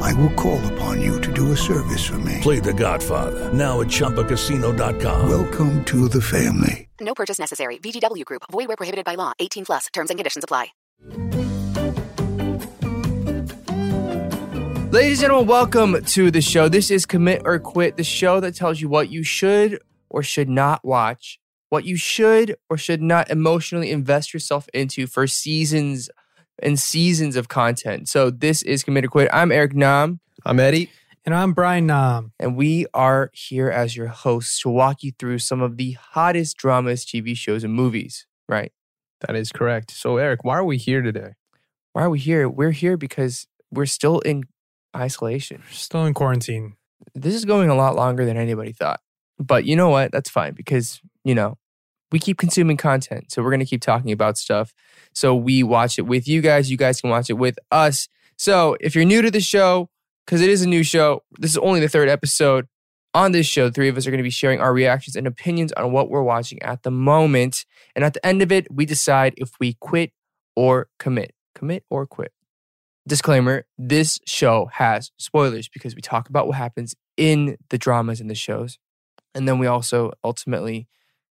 I will call upon you to do a service for me. Play The Godfather now at ChumbaCasino.com. Welcome to the family. No purchase necessary. VGW Group. Void where prohibited by law. 18 plus. Terms and conditions apply. Ladies and gentlemen, welcome to the show. This is Commit or Quit, the show that tells you what you should or should not watch, what you should or should not emotionally invest yourself into for seasons and seasons of content. So this is Commit or Quit. I'm Eric Nam, I'm Eddie. And I'm Brian Nam. and we are here as your hosts to walk you through some of the hottest dramas, TV shows, and movies. Right? That is correct. So, Eric, why are we here today? Why are we here? We're here because we're still in isolation. Still in quarantine. this is going a lot longer than anybody thought. But you know what? That's fine because, you know, we keep consuming content. So we're going to keep talking about stuff. So we watch it with you guys. You guys can watch it with us. So if you're new to the show, because it is a new show, this is only the third episode. On this show, three of us are going to be sharing our reactions and opinions on what we're watching at the moment. And at the end of it, we decide if we quit or commit. Commit or quit. Disclaimer this show has spoilers because we talk about what happens in the dramas in the shows. And then we also ultimately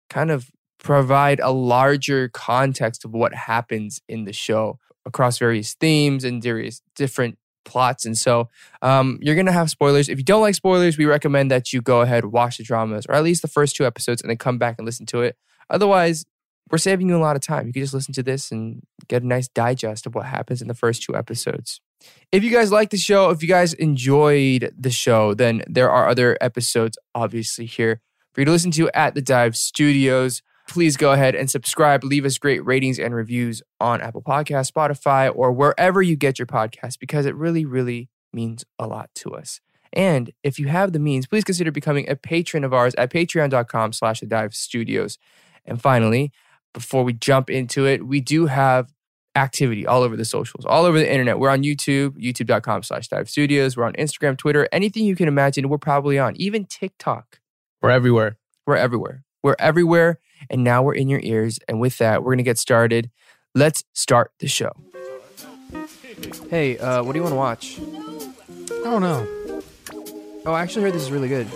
kind of provide a larger context of what happens in the show across various themes and various different plots. And so um, you're going to have spoilers. If you don't like spoilers, we recommend that you go ahead, watch the dramas, or at least the first two episodes, and then come back and listen to it. Otherwise, we're saving you a lot of time. You can just listen to this and get a nice digest of what happens in the first two episodes. If you guys like the show, if you guys enjoyed the show, then there are other episodes obviously here for you to listen to at the Dive Studios. Please go ahead and subscribe, leave us great ratings and reviews on Apple Podcasts, Spotify, or wherever you get your podcast because it really, really means a lot to us. And if you have the means, please consider becoming a patron of ours at patreon.com slash the dive studios. And finally, before we jump into it, we do have activity all over the socials, all over the internet. We're on YouTube, youtube.com slash dive studios. We're on Instagram, Twitter, anything you can imagine, we're probably on. Even TikTok. We're everywhere. We're everywhere. We're everywhere. And now we're in your ears. And with that, we're going to get started. Let's start the show. Hey, uh, what do you want to watch? I don't know. Oh, I actually heard this is really good.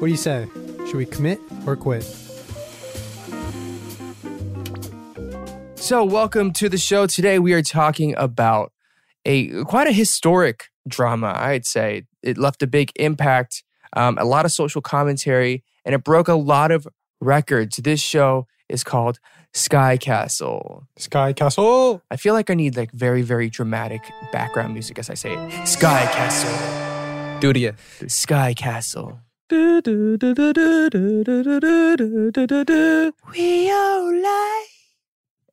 What do you say? Should we commit or quit? So, welcome to the show. Today we are talking about a quite a historic drama, I'd say. It left a big impact, um, a lot of social commentary, and it broke a lot of records. This show is called Sky Castle. Sky Castle. I feel like I need like very, very dramatic background music as I say it. Sky Castle. Do it again. Sky Castle. We all lie.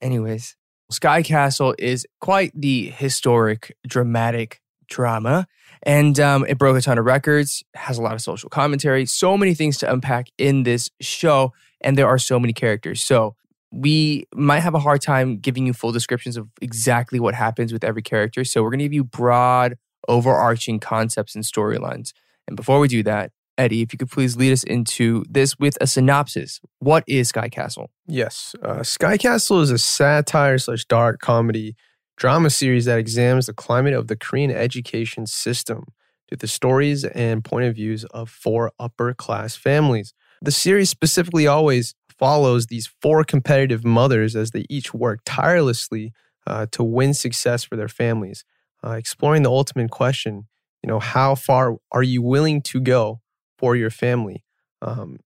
Anyways, Sky Castle is quite the historic, dramatic drama. And um, it broke a ton of records, has a lot of social commentary, so many things to unpack in this show. And there are so many characters. So we might have a hard time giving you full descriptions of exactly what happens with every character. So we're going to give you broad, overarching concepts and storylines. And before we do that, Eddie, if you could please lead us into this with a synopsis. What is Sky Castle? Yes. Uh, Sky Castle is a satire slash dark comedy drama series that examines the climate of the Korean education system through the stories and point of views of four upper class families. The series specifically always follows these four competitive mothers as they each work tirelessly uh, to win success for their families, uh, exploring the ultimate question, you know, how far are you willing to go for your family? Um,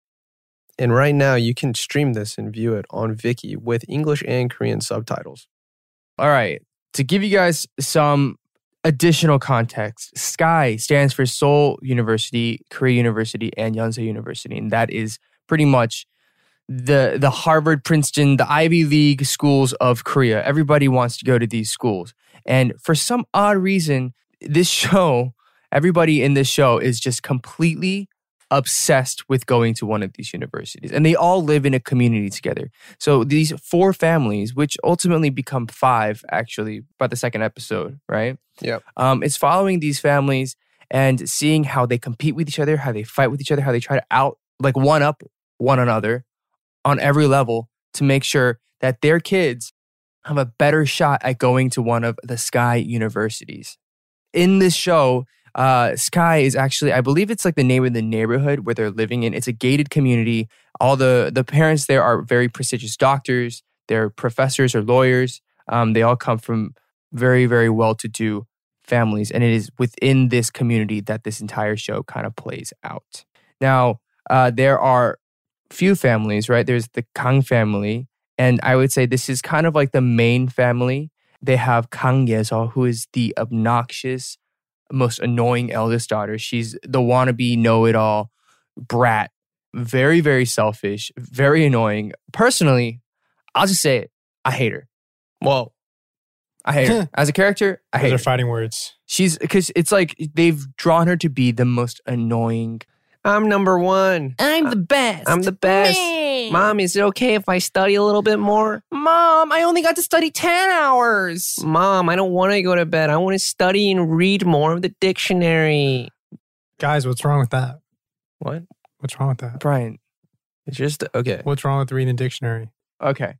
and right now, you can stream this and view it on Viki with English and Korean subtitles. All right. To give you guys some additional context, SKY stands for Seoul University, Korea University, and Yonsei University. And that is pretty much the the Harvard, Princeton, the Ivy League schools of Korea. Everybody wants to go to these schools. And for some odd reason, this show, everybody in this show is just completely obsessed with going to one of these universities. And they all live in a community together. So these four families, which ultimately become five actually by the second episode, right? Yep. Um, it's following these families and seeing how they compete with each other, how they fight with each other, how they try to out like one up one another on every level to make sure that their kids have a better shot at going to one of the Sky universities. In this show, uh, Sky is actually, I believe it's like the name of the neighborhood where they're living in. It's a gated community. All the the parents there are very prestigious doctors. They're professors or lawyers. Um, they all come from very very well to do families, and it is within this community that this entire show kind of plays out. Now, uh, there are few families, right? There's the Kang family, and I would say this is kind of like the main family. They have Kang Yeseo, who is the obnoxious, most annoying eldest daughter. She's the wannabe know-it-all brat, very, very selfish, very annoying. Personally, I'll just say it. I hate her. Well, I hate her. As a character, I hate Those her. are fighting words. She's because it's like they've drawn her to be the most annoying. I'm number one. I'm the best. I'm the best. Mom, is it okay if I study a little bit more? Mom, I only got to study 10 hours. Mom, I don't want to go to bed. I want to study and read more of the dictionary. Guys, what's wrong with that? What? What's wrong with that? Brian, It's just okay. What's wrong with reading the dictionary? Okay.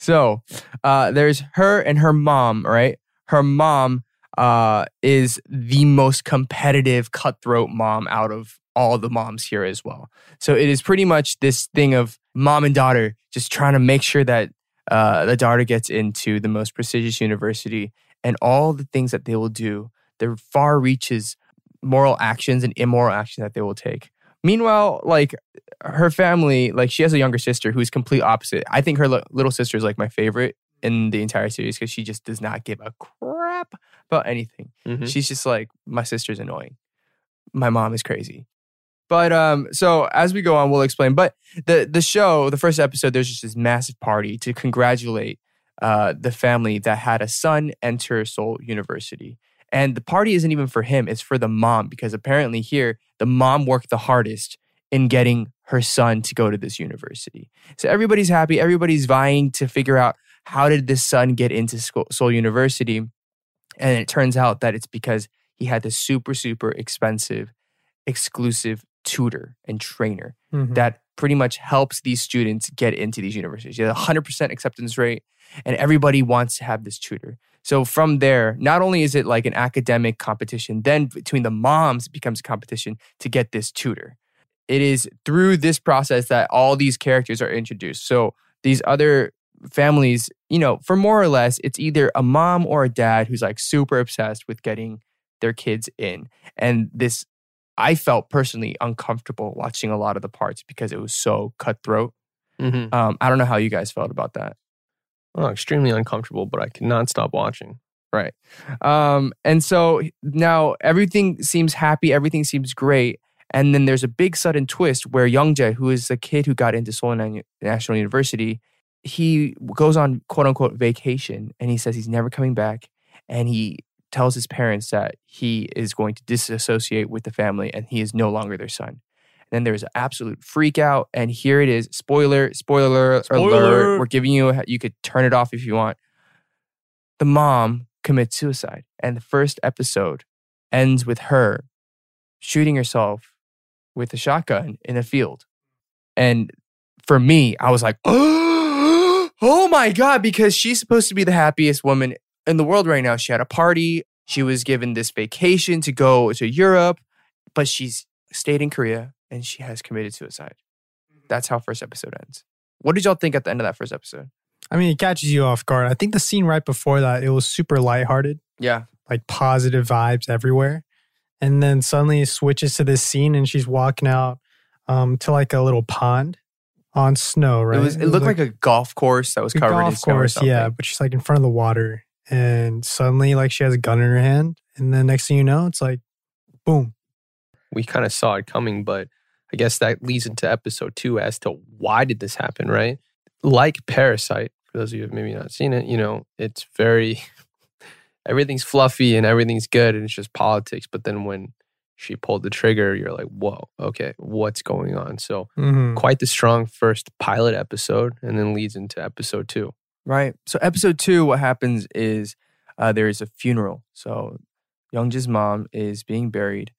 So uh, there's her and her mom, right? Her mom uh, is the most competitive, cutthroat mom out of all the moms here as well. So it is pretty much this thing of mom and daughter just trying to make sure that uh, the daughter gets into the most prestigious university and all the things that they will do, their far reaches moral actions and immoral actions that they will take. Meanwhile, like her family, like she has a younger sister who's complete opposite. I think her li- little sister is like my favorite in the entire series because she just does not give a crap about anything. Mhm. She's just like my sister's annoying. My mom is crazy. But um, so as we go on, we'll explain. But the the show, the first episode, there's just this massive party to congratulate uh, the family that had a son enter Seoul University. And the party isn't even for him; it's for the mom because apparently here the mom worked the hardest in getting her son to go to this university. So everybody's happy. Everybody's vying to figure out how did this son get into Seoul Seoul University. And it turns out that it's because he had this super super expensive, exclusive tutor and trainer Mhm. that pretty much helps these students get into these universities. You have a 100% acceptance rate, and everybody wants to have this tutor. So from there, not only is it like an academic competition, then between the moms, it becomes a competition to get this tutor. It is through this process that all these characters are introduced. So these other families, you know, for more or less, it's either a mom or a dad who's like super obsessed with getting their kids in. And this I felt personally uncomfortable watching a lot of the parts because it was so cutthroat. Mhm. Um, I don't know how you guys felt about that. Oh, extremely uncomfortable, but I could not stop watching. Right. Um, and so now everything seems happy, everything seems great. And then there's a big sudden twist where Youngjae, who is the kid who got into Seoul National University, he goes on quote unquote vacation and he says he's never coming back. And he tells his parents that he is going to disassociate with the family and he is no longer their son. And then there's an absolute freak out. And here it is. Spoiler, spoiler, Spoiler. alert. We're giving you, a, you could turn it off if you want. The mom commits suicide. And the first episode ends with her shooting herself with a shotgun in a field. And for me, I was like, oh my God, because she's supposed to be the happiest woman in the world right now. She had a party. She was given this vacation to go to Europe, but she's stayed in Korea and she has committed suicide. That's how first episode ends. What did y'all think at the end of that first episode? I mean, it catches you off guard. I think the scene right before that, it was super lighthearted, Yeah. like positive vibes everywhere. And then suddenly it switches to this scene and she's walking out um, to like a little pond on snow, right? It was. It looked like, a golf course that was a covered in snow or course, something. yeah. But she's like in front of the water, and suddenly like she has a gun in her hand, and then next thing you know, it's like, boom. We kind of saw it coming, but I guess that leads into episode two as to why did this happen, right? Like Parasite, for those of you who have maybe not seen it, you know, it's very everything's fluffy and everything's good and it's just politics. But then when she pulled the trigger, you're like, whoa, okay, what's going on? So Mhm. quite the strong first pilot episode, and then leads into episode two. Right. So episode two, what happens is uh, there is a funeral. So Youngjae's mom is being buried,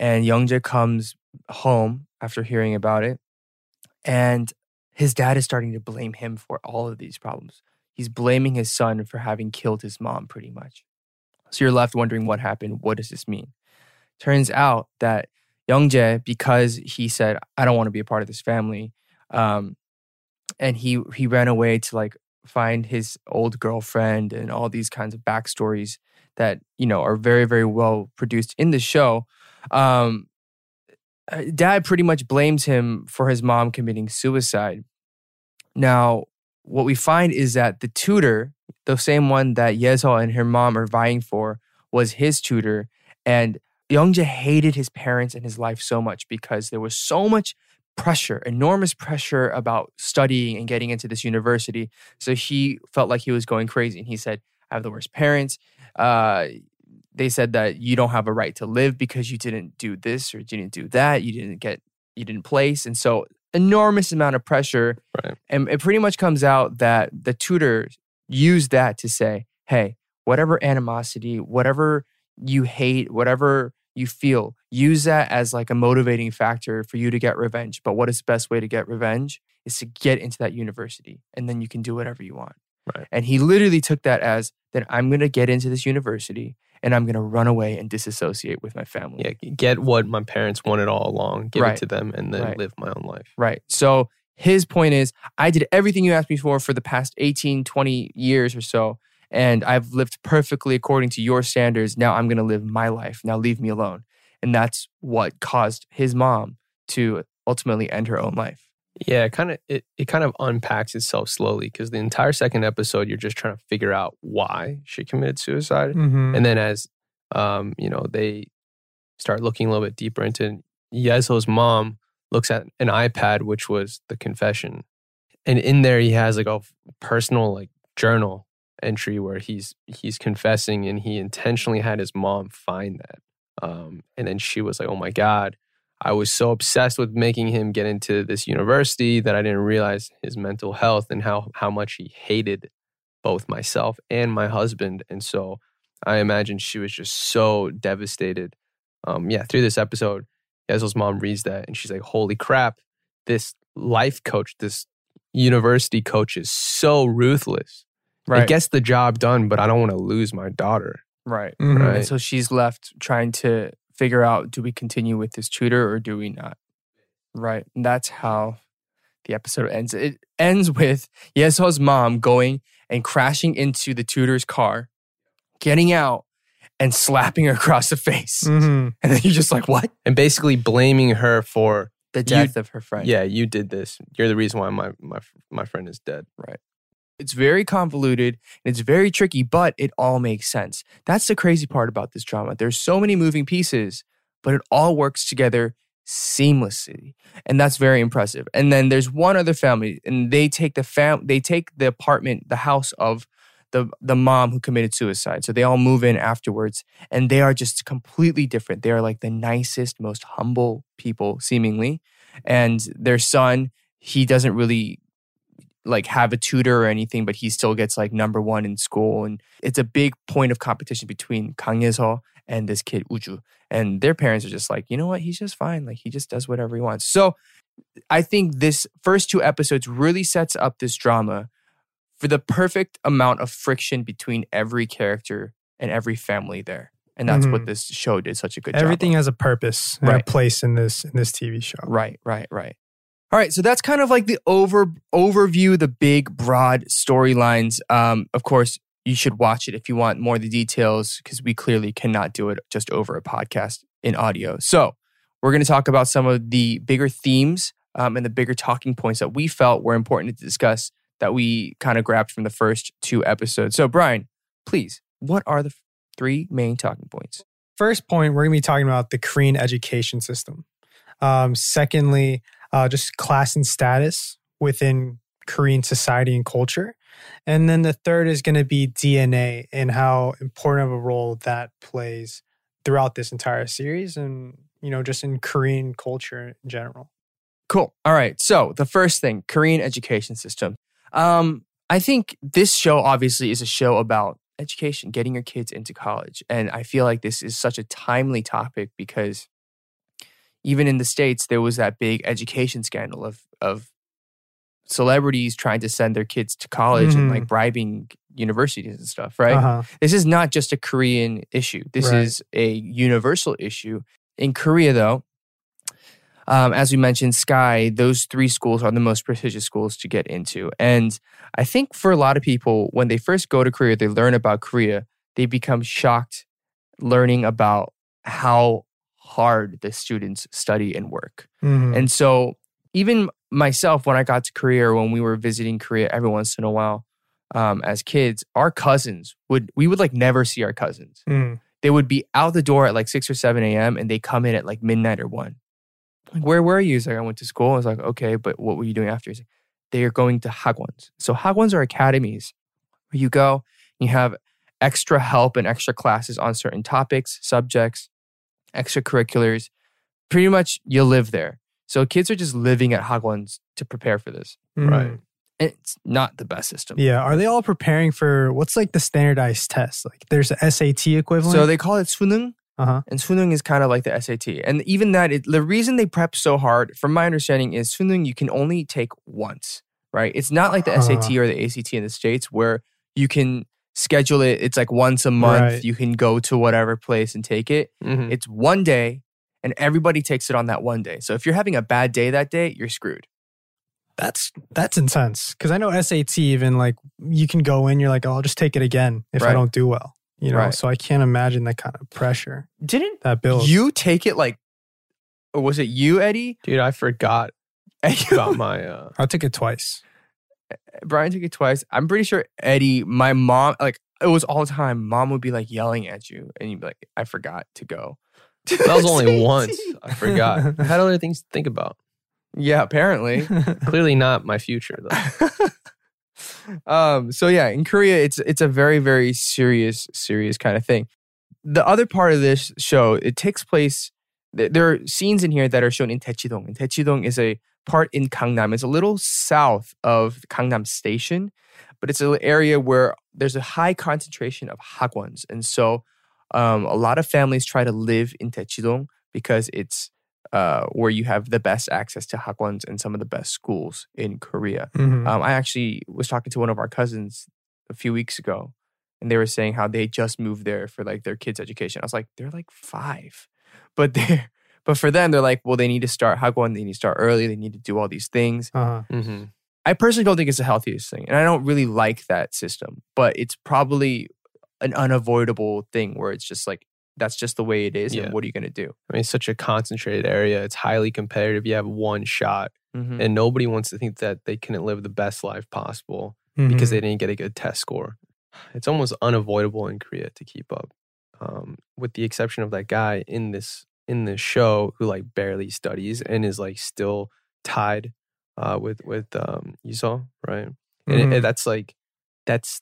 and Youngjae comes home after hearing about it, and his dad is starting to blame him for all of these problems. He's blaming his son for having killed his mom, pretty much. So you're left wondering what happened. What does this mean? Turns out that Youngjae, because he said, "I don't want to be a part of this family," um, and he he ran away to like find his old girlfriend and all these kinds of backstories that you know are very very well produced in the show um uh, dad pretty much blames him for his mom committing suicide. Now what we find is that the tutor the same one that Yeseo and her mom are vying for was his tutor and Youngjae hated his parents and his life so much because there was so much pressure, enormous pressure about studying and getting into this university. So he felt like he was going crazy. And he said, I have the worst parents. Uh, they said that you don't have a right to live because you didn't do this or you didn't do that. You didn't get, you didn't place. And so enormous amount of pressure. Right. And it pretty much comes out that the tutor used that to say, hey, whatever animosity, whatever you hate, whatever you feel, use that as like a motivating factor for you to get revenge. But what is the best way to get revenge is to get into that university and then you can do whatever you want. Right. And he literally took that as then I'm going to get into this university and I'm going to run away and disassociate with my family. Yeah, get what my parents wanted all along, give Right. it to them, and then Right. live my own life. Right. So his point is I did everything you asked me for for the past 18, 20 years or so. And I've lived perfectly according to your standards. Now I'm going to live my life. Now leave me alone. And that's what caused his mom to ultimately end her own life. Yeah, kind of it, it kind of unpacks itself slowly because the entire second episode you're just trying to figure out why she committed suicide. Mhm. And then as um, you know, they start looking a little bit deeper into Yeseo's mom looks at an iPad which was the confession. And in there he has like a personal like journal entry where he's he's confessing and he intentionally had his mom find that. Um, and then she was like, "Oh my god, I was so obsessed with making him get into this university that I didn't realize his mental health and how how much he hated both myself and my husband." And so I imagine she was just so devastated. Um, yeah, through this episode, Yeseo's mom reads that and she's like, "Holy crap! This life coach, this university coach, is so ruthless. It gets the job done, but I don't want to lose my daughter." right. Mhm. Right. And so she's left trying to figure out do we continue with this tutor or do we not? Right. And that's how the episode ends. It ends with Yeseo's mom going and crashing into the tutor's car, getting out and slapping her across the face. Mhm. And then you're just like, what? And basically blaming her for, The death of her friend. yeah, you did this. You're the reason why my my my friend is dead. It's very convoluted and it's very tricky, but it all makes sense. That's the crazy part about this drama. There's so many moving pieces, but it all works together seamlessly. And that's very impressive. And then there's one other family and they take the fam they take the apartment, the house of the the mom who committed suicide. So they all move in afterwards and they are just completely different. They are like the nicest, most humble people seemingly. And their son, he doesn't really like have a tutor or anything, but he still gets like number one in school. And it's a big point of competition between Kang Yeseo and this kid Uju. And their parents are just like, you know what? He's just fine. Like he just does whatever he wants. So I think this first two episodes really sets up this drama for the perfect amount of friction between every character and every family there. And that's what Mhm. this show did such a good job. Everything has a purpose and a place in this in this TV show. Right, right, right. All right, so that's kind of like the over overview, the big broad storylines. Um, of course, you should watch it if you want more of the details, because we clearly cannot do it just over a podcast in audio. So we're going to talk about some of the bigger themes um, and the bigger talking points that we felt were important to discuss that we kind of grabbed from the first two episodes. So, Brian, please, what are the three main talking points? First point, we're going to be talking about the Korean education system. Um, secondly, uh, just class and status within Korean society and culture. And then the third is going to be DNA and how important of a role that plays throughout this entire series and, you know, just in Korean culture in general. Cool. All right. So the first thing, Korean education system. Um, I think this show obviously is a show about education, getting your kids into college. And I feel like this is such a timely topic because even in the States, there was that big education scandal of of celebrities trying to send their kids to college and Mhm. like bribing universities and stuff, right? Uh-huh. This is not just a Korean issue. This Right. is a universal issue. In Korea, though, um, as we mentioned, Sky, those three schools are the most prestigious schools to get into. And I think for a lot of people, when they first go to Korea, they learn about Korea, they become shocked learning about how hard the students study and work. Mhm. And so, even myself, when I got to Korea when we were visiting Korea every once in a while um, as kids, our cousins would, we would like never see our cousins. Mm. They would be out the door at like 6 or 7 a.m. and they come in at like midnight or 1. Like, where were you? He's like, I went to school. I was like, okay, but what were you doing after? He's like, they are going to hagwons. So, hagwons are academies where you go, you have extra help and extra classes on certain topics, subjects, extracurriculars. Pretty much you'll live there. So kids are just living at hagwons to prepare for this. Right. Mhm. And it's not the best system. Yeah. Are they all preparing for what's like the standardized test? Like there's a SAT equivalent. So they call it sunung, uh-huh. and sunung is kind of like the SAT. And even that, it, the reason they prep so hard, from my understanding, is sunung you can only take once, right? It's not like the Uh-huh. SAT or the ACT in the States where you can schedule it. It's like once a month. Right. You can go to whatever place and take it. Mhm. It's one day, and everybody takes it on that one day. So if you're having a bad day that day, you're screwed. That's that's intense. Cause I know SAT even like you can go in, you're like, oh, I'll just take it again if I don't do well. You know, Right. so I can't imagine that kind of pressure Didn't that builds. you take it like, or was it you, Eddie? Dude, I forgot about my. Uh, I took it twice. Brian took it twice. I'm pretty sure Eddie, my mom, like it was all the time. Mom would be like yelling at you, and you'd be like, "I forgot to go." that was only once. I forgot. I had other things to think about. Yeah, apparently. Clearly not my future though. um. So yeah, in Korea, it's it's a very very serious serious kind of thing. The other part of this show, it takes place. th- There are scenes in here that are shown in Daechidong, and Daechidong is a part in Gangnam. It's a little south of Gangnam Station, but it's an area where there's a high concentration of hagwons, and so um, a lot of families try to live in Daechidong because it's uh, where you have the best access to hagwons and some of the best schools in Korea. Mhm. Um, I actually was talking to one of our cousins a few weeks ago, and they were saying how they just moved there for like their kids' education. I was like, they're like five, but they but for them, they're like, well, they need to start hagwon, they need to start early, they need to do all these things. uh-huh. hmm I personally don't think it's the healthiest thing, and I don't really like that system. But it's probably an unavoidable thing where it's just like that's just the way it is, Yeah. and what are you gonna do? I mean, it's such a concentrated area. It's highly competitive. You have one shot, Mhm. and nobody wants to think that they couldn't live the best life possible Mm-hmm. because they didn't get a good test score. It's almost unavoidable in Korea to keep up, um, with the exception of that guy in this in this show who like barely studies and is like still tied uh, with with um, Yeseo, right? And it- Mhm. that's like that's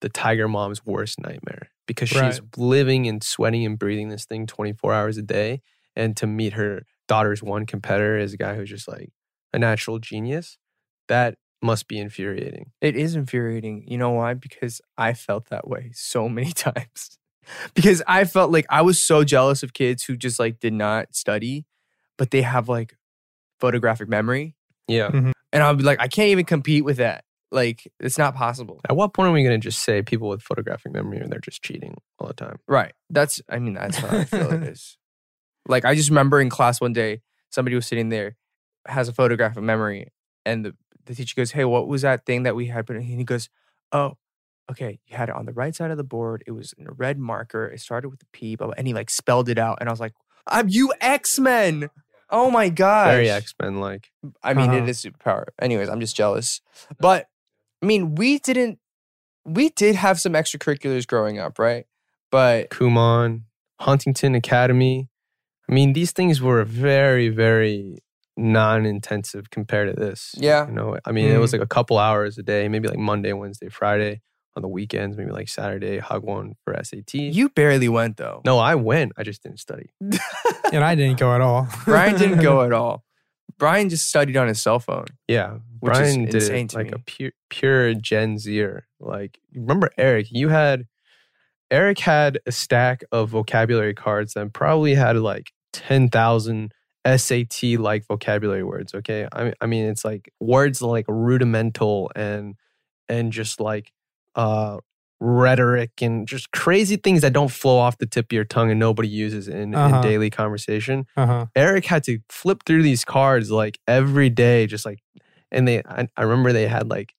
the tiger mom's worst nightmare because she's Right. living and sweating and breathing this thing 24 hours a day and to meet her daughter's one competitor is a guy who's just like a natural genius that must be infuriating It is infuriating. You know why? Because I felt that way so many times. Because I felt like I was so jealous of kids who just like did not study, but they have like photographic memory. yeah mm-hmm. And I'll be like, I can't even compete with that. Like, it's not possible. at what point are we going to just say people with photographic memory and they're just cheating all the time Right. That's, I mean, that's how I feel it is. Like, I just remember in class one day, somebody was sitting there, has a photographic memory, and the, the teacher goes, Hey, what was that thing that we had? And he goes, Oh, okay. You had it on the right side of the board. It was in a red marker. It started with a P, blah, and he like spelled it out. And I was like, I'm you X Men. Oh my gosh. very x-men like I mean, Uh-huh. it is superpower. Anyways, I'm just jealous. But I mean, we didn't, we did have some extracurriculars growing up, right? But kumon huntington academy i mean these things were very very non-intensive compared to this Yeah. you know i mean it was like a couple hours a day maybe like monday wednesday friday on the weekends, maybe like Saturday, hagwon for SAT. You barely went though. no, I went. I just didn't study. and I didn't go at all. Brian didn't go at all. Brian just studied on his cell phone. Yeah, Which is Brian did insane it to like me. a pure, pure Gen Zer. Like, remember Eric? You had Eric had a stack of vocabulary cards and probably had like ten thousand SAT like vocabulary words. Okay, I mean, I mean, it's like words like rudimental and and just like uh rhetoric and just crazy things that don't flow off the tip of your tongue and nobody uses in, in Uh-huh. daily conversation. Uh-huh. Eric had to flip through these cards like every day, just like, and they, I, I remember they had like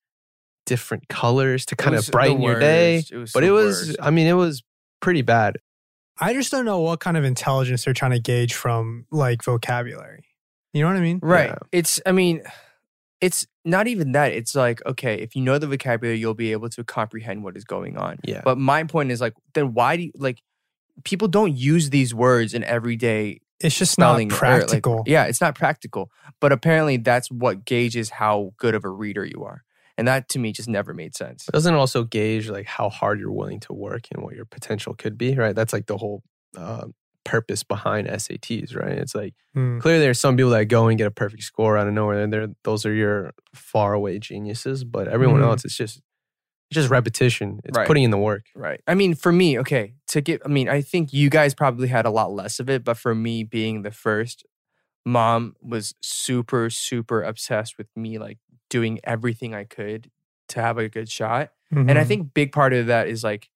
different colors to kind of brighten your day. It was But it was, worst. I mean, it was pretty bad. I just don't know what kind of intelligence they're trying to gauge from like vocabulary. You know what I mean? Right. Yeah. It's, I mean, it's not even that. It's like, okay, if you know the vocabulary, you'll be able to comprehend what is going on. Yeah. But my point is like, then why do you, like, people don't use these words in everyday It's just not or, like- practical. yeah, it's not practical. But apparently that's what gauges how good of a reader you are. And that to me just never made sense. It doesn't also gauge like how hard you're willing to work and what your potential could be, right? That's like the whole uh, purpose behind SATs, right? It's like Hmm. clearly there's some people that go and get a perfect score out of nowhere, and they're those are your far away geniuses. But everyone Mhm. else, it's just it's just repetition. It's Right. putting in the work. Right. I mean, for me, okay, to get, I mean, I think you guys probably had a lot less of it, but for me being the first, mom was super, super obsessed with me, like doing everything I could to have a good shot. And I Mhm. think big part of that is like,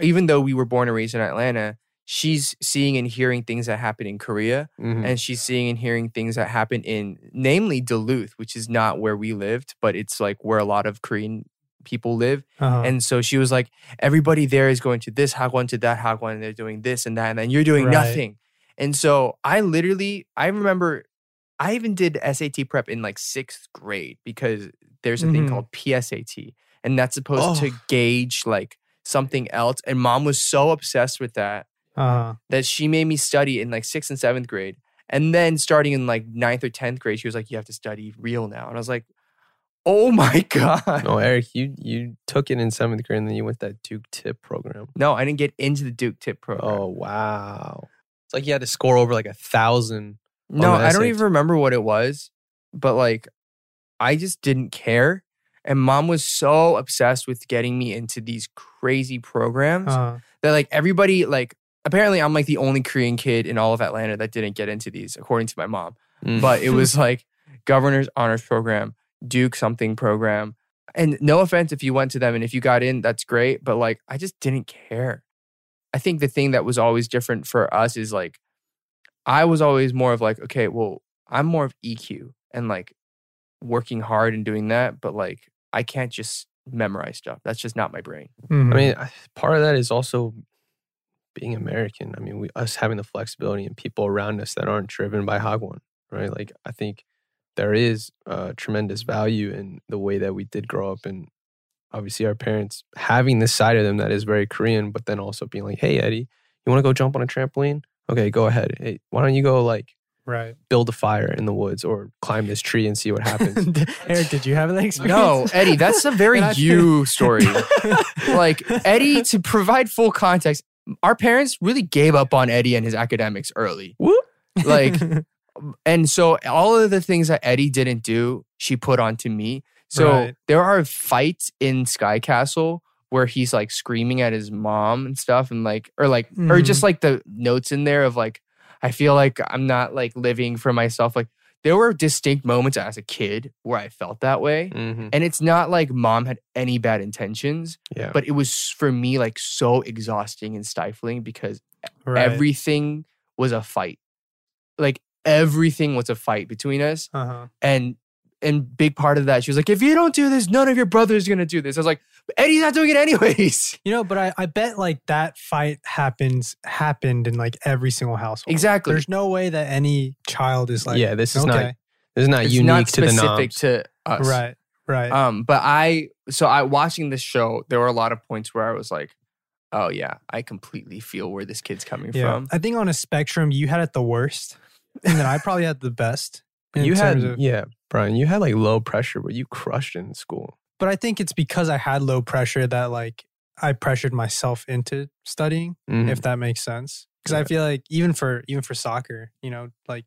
even though we were born and raised in Atlanta, she's seeing and hearing things that happen in Korea, Mhm. and she's seeing and hearing things that happen in, namely Duluth, which is not where we lived, but it's like where a lot of Korean people live. Uh-huh. And so she was like, everybody there is going to this hagwon to that hagwon, and they're doing this and that, and then you're doing Right. nothing. And so I literally, I remember, I even did SAT prep in like sixth grade because there's a thing Mhm. called PSAT, and that's supposed to Oh. gauge like something else. And mom was so obsessed with that uh-huh. that she made me study in like sixth and seventh grade. And then starting in like ninth or tenth grade, she was like, "You have to study real now." And I was like, "Oh my god!" No, Eric, you you took it in seventh grade and then you went that Duke Tip program. No, I didn't get into the Duke Tip program. Oh wow! It's like you had to score over like a thousand. no, I don't even remember what it was, but like, I just didn't care. And mom was so obsessed with getting me into these crazy programs Uh-huh. that like everybody like apparently I'm like the only Korean kid in all of Atlanta that didn't get into these, according to my mom. Mm. But it was like governor's honors program, Duke something program. And no offense if you went to them and if you got in, that's great. But like I just didn't care. I think the thing that was always different for us is like I was always more of like, okay, well, I'm more of EQ and like working hard and doing that, but like I can't just memorize stuff. That's just not my brain. Mhm. I mean, part of that is also being American. I mean, we, us having the flexibility and people around us that aren't driven by Hagwon, right? Like, I think there is uh, tremendous value in the way that we did grow up, and obviously our parents having this side of them that is very Korean, but then also being like, "Hey, Eddie, you want to go jump on a trampoline? Okay, go ahead. Hey, why don't you go like right. build a fire in the woods or climb this tree and see what happens?" Eric, did you have that experience? No, Eddie, that's a very you story. like Eddie, to provide full context, our parents really gave up on Eddie and his academics early. Whoop. Like, and so all of the things that Eddie didn't do, she put onto me. So Right. there are fights in Sky Castle where he's like screaming at his mom and stuff, and like, or like, or Mhm. just like the notes in there of like, I feel like I'm not like living for myself. Like, there were distinct moments as a kid where I felt that way. hmm And it's not like mom had any bad intentions, Yeah, but it was for me like so exhausting and stifling because Right. everything was a fight. Like everything was a fight between us. uh-huh. And and big part of that, she was like, if you don't do this, none of your brothers are gonna do this. I was like, Eddie's not doing it anyways. You know, but I, I bet like that fight happens happened in like every single household. Exactly. There's no way that any child is like yeah. This is not this is not it's unique not to the specific to us. right, right. Um, but I so I watching this show, there were a lot of points where I was like, oh yeah, I completely feel where this kid's coming yeah. from. I think on a spectrum, you had it the worst, and then I probably had the best. you had of- yeah brian you had like low pressure but you crushed it in school but I think it's because I had low pressure that like I pressured myself into studying, Mhm. if that makes sense. Because I feel like even for even for soccer, you know, like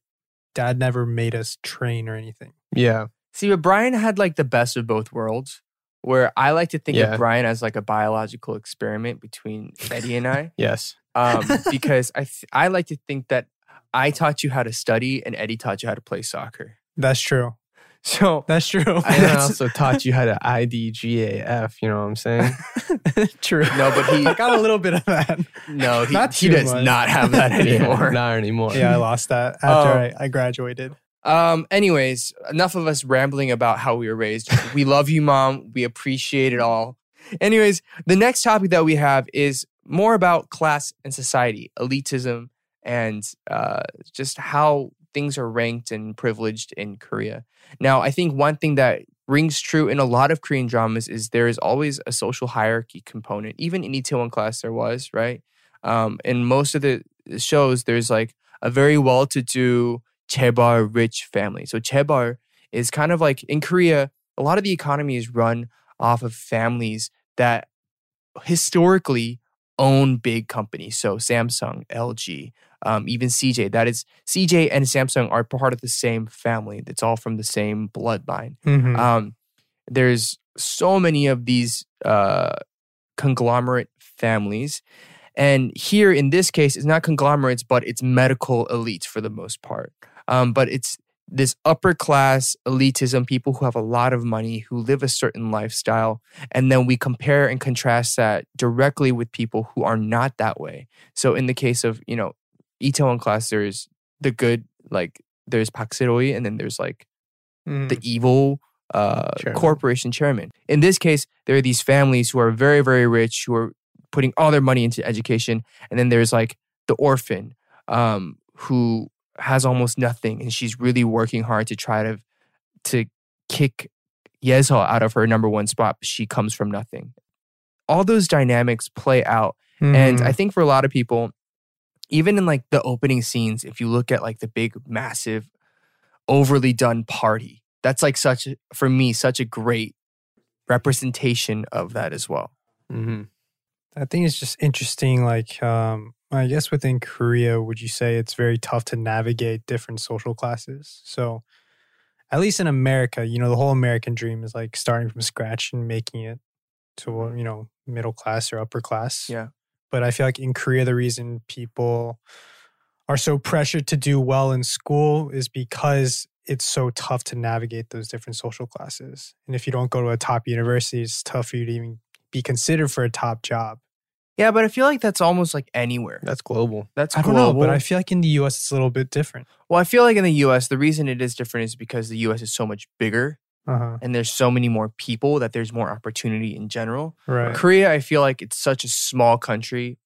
dad never made us train or anything. yeah. See, but Brian had like the best of both worlds, where I like to think Yeah. of Brian as like a biological experiment between Eddie and I, Yes. um, because I th- I like to think that I taught you how to study and Eddie taught you how to play soccer. That's true. So That's true. I That's- also taught you how to IDGAF. You know what I'm saying? true. No, but he- I got a little bit of that. no, he, Not he does much. not have that anymore. Yeah, not anymore. Yeah, I lost that after Oh. I, I graduated. Um, anyways, enough of us rambling about how we were raised. We love you, mom. We appreciate it all. Anyways, the next topic that we have is more about class and society, elitism, and uh, just how things are ranked and privileged in Korea. Now, I think one thing that rings true in a lot of Korean dramas is there is always a social hierarchy component. Even in Itaewon class, there was, right? Um, in most of the shows, there's like a very well-to-do Chaebol rich family. So Chaebol is kind of like in Korea, a lot of the economy is run off of families that historically own big companies. So Samsung, LG, um, even CJ. That is CJ and Samsung are part of the same family. It's all from the same bloodline. Mhm. Um, there's so many of these uh, conglomerate families. And here in this case, it's not conglomerates, but it's medical elites for the most part. Um, but it's this upper class elitism, people who have a lot of money, who live a certain lifestyle. And then we compare and contrast that directly with people who are not that way. So in the case of, you know, Itaewon class, there's the good, like there's Park and then there's like Mhm. the evil uh, Chairman. corporation chairman. In this case, there are these families who are very, very rich, who are putting all their money into education, and then there's like the orphan um, who has almost nothing, and she's really working hard to try to to kick Yeseo out of her number one spot. But she comes from nothing. All those dynamics play out and Mhm. I think for a lot of people, even in like the opening scenes, if you look at like the big, massive, overly done party, that's like such, a, for me, such a great representation of that as well. hmm I think it's just interesting. Like, um, I guess within Korea, would you say it's very tough to navigate different social classes? So, at least in America, you know, the whole American dream is like starting from scratch and making it to, you know, middle class or upper class. Yeah. But I feel like in Korea, the reason people are so pressured to do well in school is because it's so tough to navigate those different social classes. And if you don't go to a top university, it's tough for you to even be considered for a top job. Yeah, but I feel like that's almost like anywhere. That's global. That's I don't global. know, but I feel like in the US it's a little bit different. well, I feel like in the US, the reason it is different is because the US is so much bigger Uh-huh. and there's so many more people that there's more opportunity in general. Right. Korea, I feel like it's such a small country.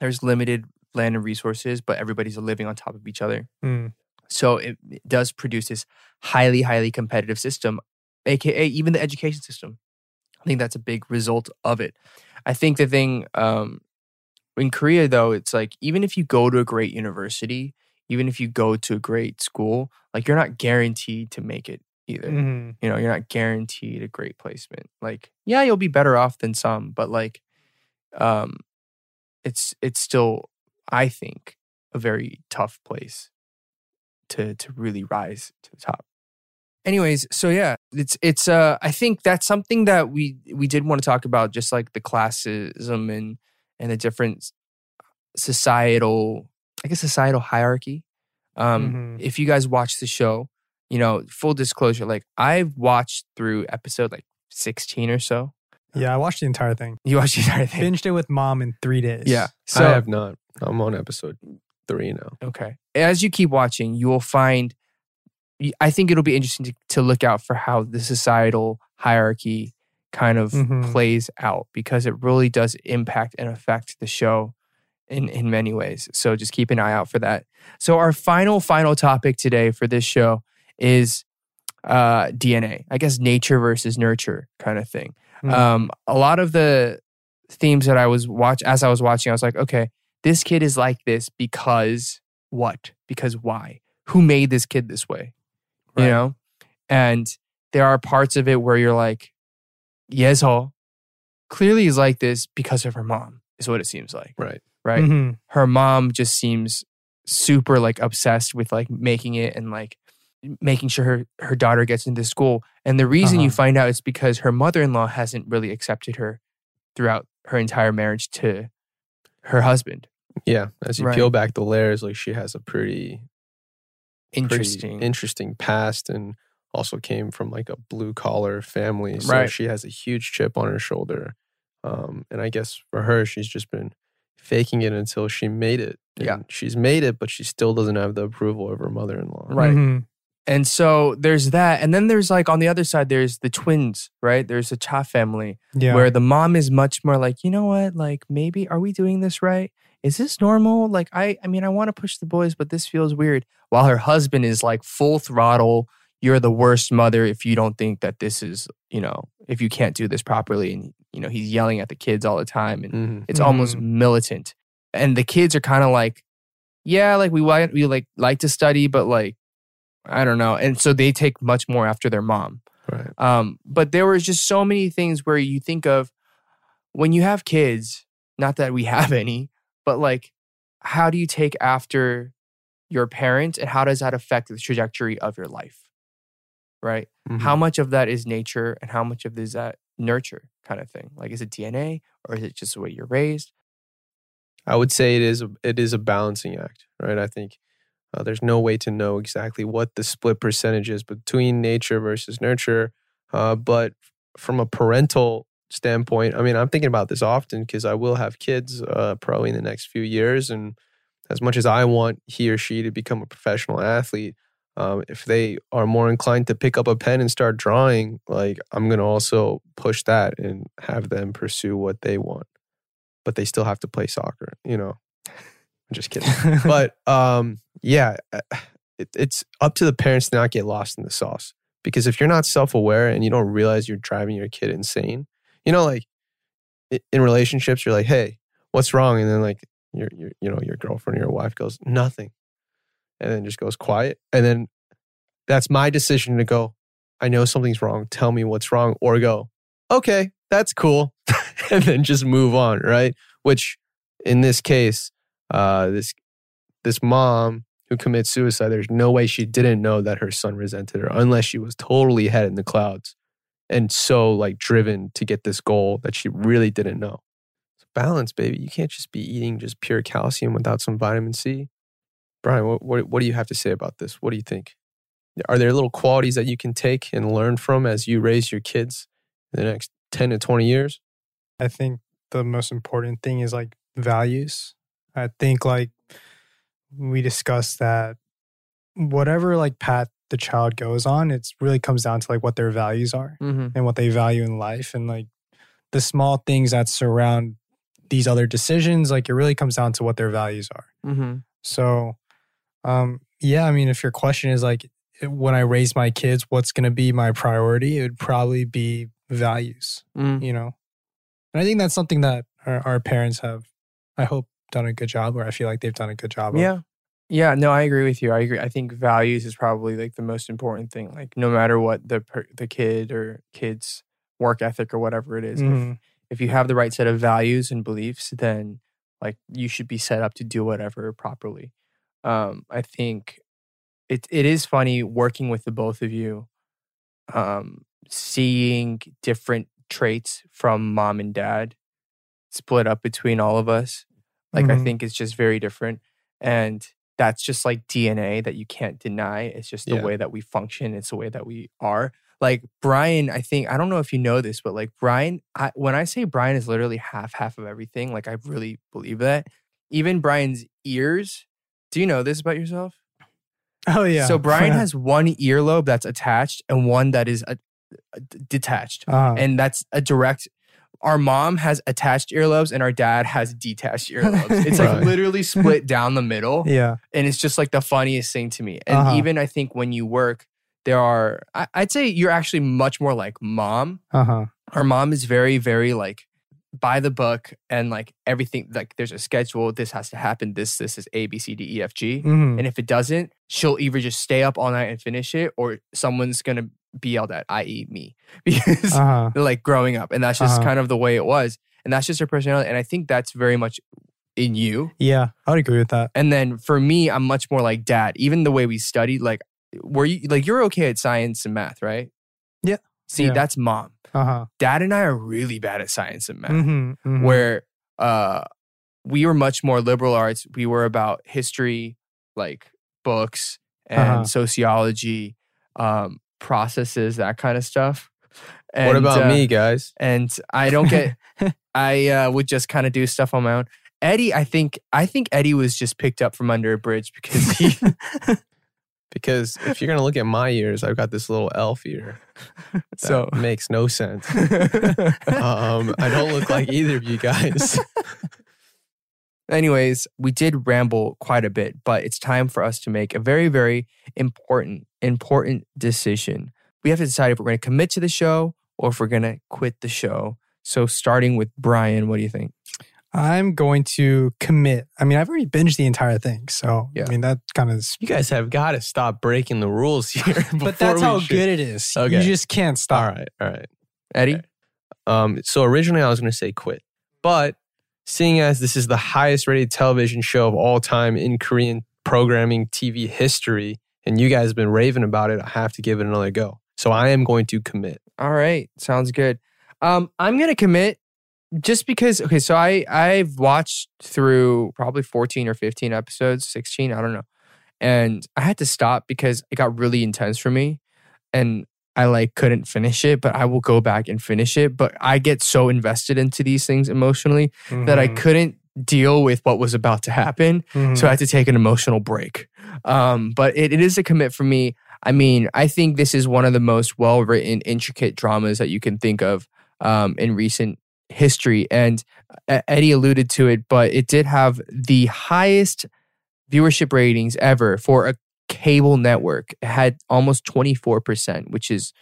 There's limited land and resources, but everybody's living on top of each other. Mm. So it, it does produce this highly, highly competitive system, aka even the education system. I think that's a big result of it. I think the thing um, in Korea, though, it's like even if you go to a great university, even if you go to a great school, like you're not guaranteed to make it either. Mhm. You know, you're not guaranteed a great placement. Like, yeah, you'll be better off than some, but like, um, it's it's still, I think, a very tough place to to really rise to the top. Anyways, so yeah, it's it's uh I think that's something that we we did want to talk about, just like the classism and and the different societal, I guess societal hierarchy. Um, Mhm. if you guys watch the show, you know, full disclosure, like I've watched through episode like 16 or so. Yeah, I watched the entire thing. You watched the entire thing. Binged it with mom in three days. Yeah. I have not. I'm on episode three now. Okay. As you keep watching, you will find. I think it'll be interesting to, to look out for how the societal hierarchy kind of Mhm. plays out because it really does impact and affect the show in in many ways. So just keep an eye out for that. So our final final topic today for this show is uh, DNA. I guess nature versus nurture kind of thing. Mm. Um, a lot of the themes that I was watch as I was watching, I was like, okay, this kid is like this because what? Because why? Who made this kid this way? You know? And there are parts of it where you're like, Yeseo clearly is like this because of her mom, is what it seems like. Right. Right. Mhm. Her mom just seems super like obsessed with like making it and like making sure her, her daughter gets into school. And the reason you Uh-huh. find out is because her mother in law hasn't really accepted her throughout her entire marriage to her husband. Yeah. As you Right. peel back the layers, like she has a pretty pretty Interesting. interesting past and also came from like a blue collar family. So Right. she has a huge chip on her shoulder. Um, and I guess for her, she's just been faking it until she made it. Yeah. She's made it, but she still doesn't have the approval of her mother in law. Right. Mhm. And so there's that. And then there's like on the other side, there's the twins, right? There's the Cha family Yeah. where the mom is much more like, you know what? Like maybe are we doing this right? Is this normal? Like I I mean I want to push the boys, but this feels weird. While her husband is like full throttle, you're the worst mother if you don't think that this is, you know, if you can't do this properly and you know, he's yelling at the kids all the time and Mhm. it's almost militant. And the kids are kind of like, yeah, like we like we like like to study, but like I don't know. And so they take much more after their mom. Right. Um, but there was just so many things where you think of when you have kids, not that we have any, but like how do you take after your parent and how does that affect the trajectory of your life? Right? Mhm. How much of that is nature and how much of is that nurture kind of thing? Like is it DNA or is it just the way you're raised? I would say it is a, it is a balancing act, right? I think uh, there's no way to know exactly what the split percentage is between nature versus nurture, uh, but from a parental standpoint, I mean, I'm thinking about this often because I will have kids uh, probably in the next few years, and as much as I want he or she to become a professional athlete, um, if they are more inclined to pick up a pen and start drawing, like I'm gonna also push that and have them pursue what they want but they still have to play soccer. You know, I'm just kidding. but um, yeah, uh, it, it's up to the parents to not get lost in the sauce. Because if you're not self aware and you don't realize you're driving your kid insane, you know, like in relationships, you're like, hey, what's wrong? And then like your, your you know your girlfriend or your wife goes nothing, and then just goes quiet, and then that's my decision to go. I know something's wrong. Tell me what's wrong, or go, okay, that's cool, and then just move on, right? Which in this case, uh, this this mom who commits suicide, there's no way she didn't know that her son resented her unless she was totally head in the clouds and so like driven to get this goal that she really didn't know. It's balance, baby. You can't just be eating just pure calcium without some vitamin C. Brian, what, what, what do you have to say about this? What do you think? Are there little qualities that you can take and learn from as you raise your kids in the next 10 to 20 years? I think the most important thing is like values. I think like we discussed that whatever like path the child goes on, it really comes down to like what their values are Mm-hmm. and what they value in life and like the small things that surround these other decisions, like it really comes down to what their values are. Mm-hmm. So, um, yeah, I mean, if your question is like, eh, when I raise my kids, what's going to be my priority? It would probably be values, Mm. you know? And I think that's something that our, our parents have, I hope, done a good job, or I feel like they've done a good job of. Yeah. Yeah, no, I agree with you. I agree. I think values is probably like the most important thing. Like no matter what the per, the kid or kids work ethic or whatever it is, if, Mhm. if you have the right set of values and beliefs, then like you should be set up to do whatever properly. Um, I think it it is funny working with the both of you, um, seeing different traits from mom and dad split up between all of us. Like I Mhm. think it's just very different, and that's just like DNA that you can't deny. It's just the Yeah. way that we function. It's the way that we are like Brian, I think I don't know if you know this, but like Brian, I, when I say Brian is literally half half of everything, like I really believe that. Even Brian's ears. Do you know this about yourself? Oh, yeah. So Brian has one earlobe that's attached and one that is a, d- detached, uh, and that's a direct. Our mom has attached earlobes and our dad has detached earlobes. It's like Right. literally split down the middle yeah. and it's just like the funniest thing to me. And Uh-huh. even I think when you work, there are I, I'd say you're actually much more like mom. Uh huh. Our mom is very, very like by the book and like everything. Like there's a schedule. This has to happen. This, this is A, B, C, D, E, F, G. hmm And if it doesn't, she'll either just stay up all night and finish it, or someone's gonna be yelled at, i.e., me, because Uh huh. like growing up, and that's just Uh-huh. kind of the way it was, and that's just her personality, and I think that's very much in you. Yeah, I would agree with that. And then for me, I'm much more like dad. Even the way we studied, like, were you like you're okay at science and math, right? Yeah. See, Yeah. that's mom. Uh huh. Dad and I are really bad at science and math. Mm-hmm, Where uh, we were much more liberal arts. We were about history, like books and Uh-huh. sociology, um, processes, that kind of stuff. And, what about uh, me, guys? and I don't get. I uh, would just kind of do stuff on my own. Eddie, I think I think Eddie was just picked up from under a bridge because he. Because if you're gonna look at my ears, I've got this little elf ear. That so. makes no sense. Um, I don't look like either of you guys. Anyways, we did ramble quite a bit, but it's time for us to make a very, very important, important decision. We have to decide if we're going to commit to the show or if we're going to quit the show. So, starting with Brian, what do you think? I'm going to commit. I mean, I've already binged the entire thing, so Yeah. I mean that kind of. You guys have got to stop breaking the rules here. But that's how should- good it is. Okay. You just can't stop. All right, all right. Eddie? Um, so originally I was going to say quit, but seeing as this is the highest rated television show of all time in Korean programming TV history, and you guys have been raving about it, I have to give it another go. So I am going to commit. All right, sounds good. Um, I'm gonna commit just because. Okay, so I I've watched through probably 14 or 15 episodes, 16, I don't know, and I had to stop because it got really intense for me, and I like couldn't finish it. But I will go back and finish it. But I get so invested into these things emotionally that I Mhm. couldn't deal with what was about to happen. Mhm. So I had to take an emotional break. Um, but it, it is a commit for me. I mean, I think this is one of the most well written, intricate dramas that you can think of um, in recent history. And uh, Eddie alluded to it, but it did have the highest viewership ratings ever for a cable network. Had almost 24%, which is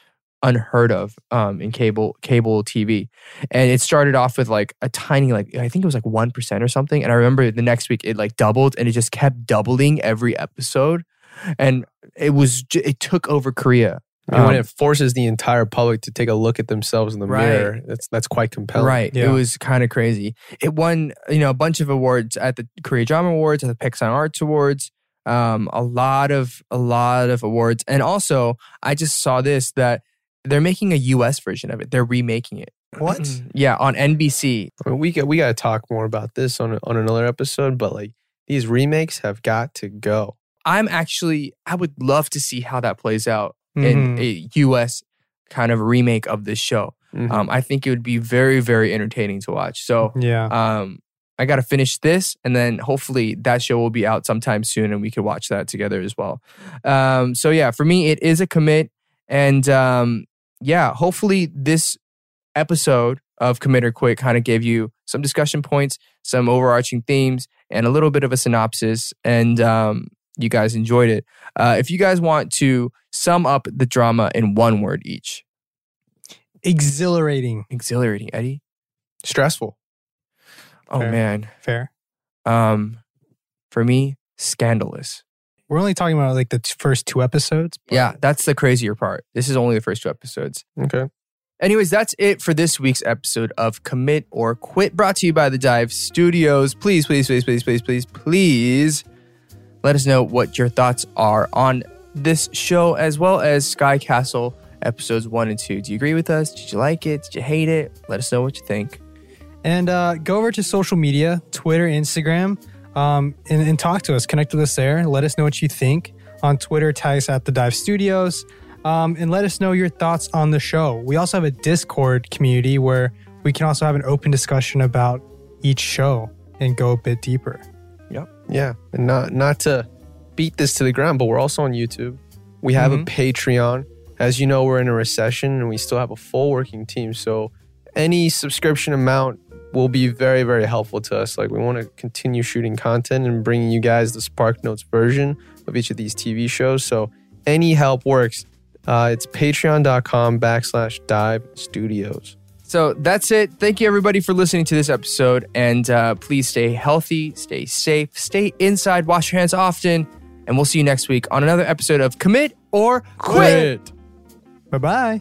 unheard of um, in cable cable TV. And it started off with like a tiny like I think it was like 1% or something and I remember the next week it like doubled and it just kept doubling every episode and it was it took over Korea. And when Um, it forces the entire public to take a look at themselves in the Right. mirror, that's that's quite compelling. Right. It was kind of crazy. It won, you know, a bunch of awards at the Korea Drama Awards, at the Baeksang Arts Awards. Um, a lot of a lot of awards. And also, I just saw this that they're making a US version of it. They're remaking it. What? Yeah, on NBC. I mean, we got we got to talk more about this on on another episode, but like these remakes have got to go. I'm actually I would love to see how that plays out Mhm. in a US kind of remake of this show. Mhm. Um, I think it would be very, very entertaining to watch. So yeah. um I got to finish this and then hopefully that show will be out sometime soon and we could watch that together as well. Um so yeah, for me it is a commit and um yeah, hopefully this episode of Commit or Quit kind of gave you some discussion points, some overarching themes and a little bit of a synopsis and um you guys enjoyed it. Uh if you guys want to sum up the drama in one word each. Exhilarating. Exhilarating, Eddie. Stressful. Oh Fair. man. Fair. Um for me, scandalous. We're only talking about like the t- first two episodes. but- Yeah, that's the crazier part. This is only the first two episodes. Okay. Anyways, that's it for this week's episode of Commit or Quit, brought to you by the Dive Studios. Please, please, please, please, please, please, please let us know what your thoughts are on this show as well as Sky Castle episodes one and two. Do you agree with us? Did you like it? Did you hate it? Let us know what you think. And uh, go over to social media, Twitter, Instagram, um, and, and talk to us. Connect with us there. Let us know what you think. On Twitter, tag us at the Dive Studios, um, and let us know your thoughts on the show. We also have a Discord community where we can also have an open discussion about each show and go a bit deeper. Yep. Yeah, and not not to beat this to the ground, but we're also on YouTube. We have Mhm. a Patreon. As you know, we're in a recession and we still have a full working team. So any subscription amount will be very, very helpful to us. Like we want to continue shooting content and bringing you guys the Spark Notes version of each of these TV shows. So any help works. Uh, it's patreon.com backslash dive studios. So that's it. Thank you, everybody, for listening to this episode. And uh, please stay healthy, stay safe, stay inside, wash your hands often. And we'll see you next week on another episode of Commit or Quit. Quit. Bye bye.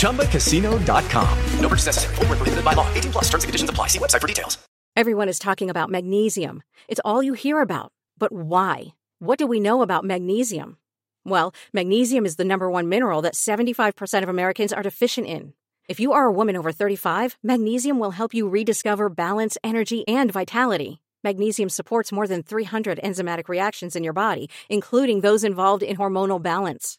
ChumbaCasino.com. No purchase necessary. Full prohibited by law. 18 plus terms and conditions apply. See website for details. Everyone is talking about magnesium. It's all you hear about. But why? What do we know about magnesium? Well, magnesium is the number one mineral that 75% of Americans are deficient in. If you are a woman over 35, magnesium will help you rediscover balance, energy, and vitality. Magnesium supports more than 300 enzymatic reactions in your body, including those involved in hormonal balance.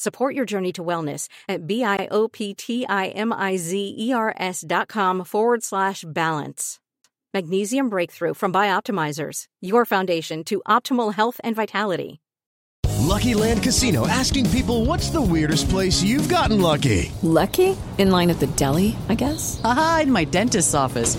Support your journey to wellness at B-I-O-P-T-I-M-I-Z-E-R-S dot com forward slash balance. Magnesium Breakthrough from Bioptimizers, your foundation to optimal health and vitality. Lucky Land Casino asking people what's the weirdest place you've gotten lucky? Lucky? In line at the deli, I guess? Aha, in my dentist's office.